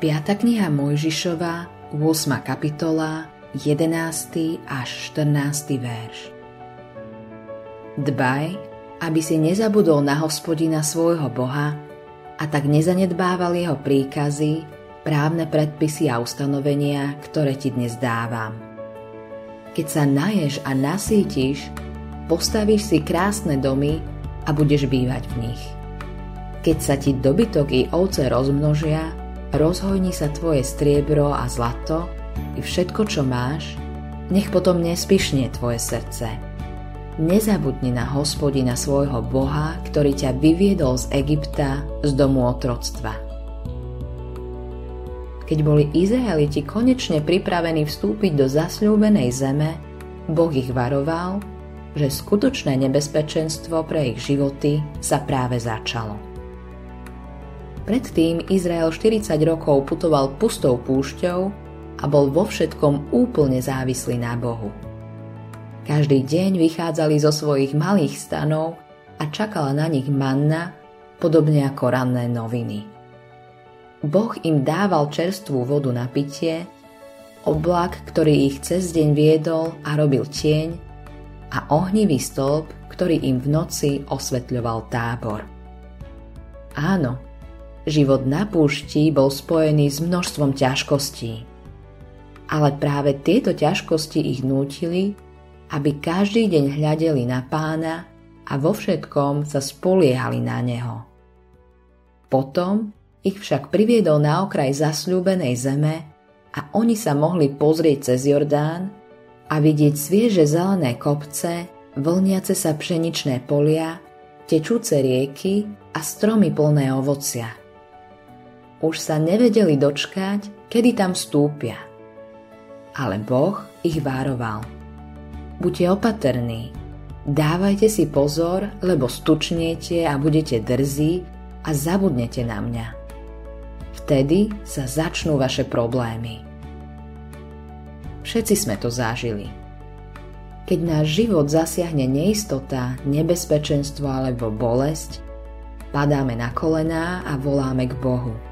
5. kniha Mojžišova, 8. kapitola, 11. až 14. verš. Dbaj, aby si nezabudol na hospodina svojho Boha a tak nezanedbával jeho príkazy, právne predpisy a ustanovenia, ktoré ti dnes dávam. Keď sa naješ a nasítiš, postavíš si krásne domy a budeš bývať v nich. Keď sa ti dobytok i ovce rozmnožia, rozhojni sa tvoje striebro a zlato i všetko, čo máš, nech potom nespišne tvoje srdce. Nezabudni na hospodina svojho Boha, ktorý ťa vyviedol z Egypta, z domu otroctva. Keď boli Izraeliti konečne pripravení vstúpiť do zasľúbenej zeme, Boh ich varoval, že skutočné nebezpečenstvo pre ich životy sa práve začalo. Predtým Izrael 40 rokov putoval pustou púšťou a bol vo všetkom úplne závislý na Bohu. Každý deň vychádzali zo svojich malých stanov a čakala na nich manna, podobne ako ranné noviny. Boh im dával čerstvú vodu na pitie, oblak, ktorý ich cez deň viedol a robil tieň a ohnivý stĺp, ktorý im v noci osvetľoval tábor. Áno, Život na púšti bol spojený s množstvom ťažkostí. Ale práve tieto ťažkosti ich nútili, aby každý deň hľadeli na pána a vo všetkom sa spoliehali na neho. Potom ich však priviedol na okraj zasľúbenej zeme a oni sa mohli pozrieť cez Jordán a vidieť svieže zelené kopce, vlniace sa pšeničné polia, tečúce rieky a stromy plné ovocia už sa nevedeli dočkať, kedy tam vstúpia. Ale Boh ich vároval. Buďte opatrní, dávajte si pozor, lebo stučniete a budete drzí a zabudnete na mňa. Vtedy sa začnú vaše problémy. Všetci sme to zažili. Keď náš život zasiahne neistota, nebezpečenstvo alebo bolesť, padáme na kolená a voláme k Bohu –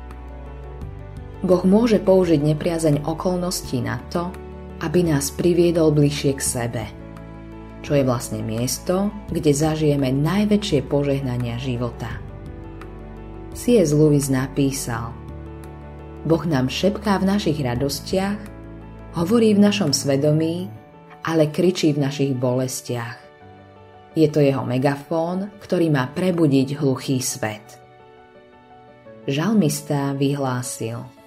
Boh môže použiť nepriazeň okolností na to, aby nás priviedol bližšie k sebe, čo je vlastne miesto, kde zažijeme najväčšie požehnania života. C.S. Lewis napísal Boh nám šepká v našich radostiach, hovorí v našom svedomí, ale kričí v našich bolestiach. Je to jeho megafón, ktorý má prebudiť hluchý svet. Žalmista vyhlásil –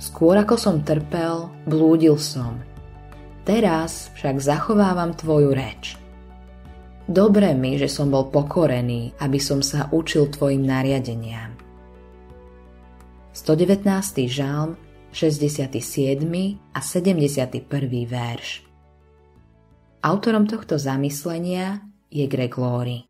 Skôr ako som trpel, blúdil som. Teraz však zachovávam tvoju reč. Dobre mi, že som bol pokorený, aby som sa učil tvojim nariadeniam. 119. žalm, 67. a 71. verš Autorom tohto zamyslenia je Greg Laurie.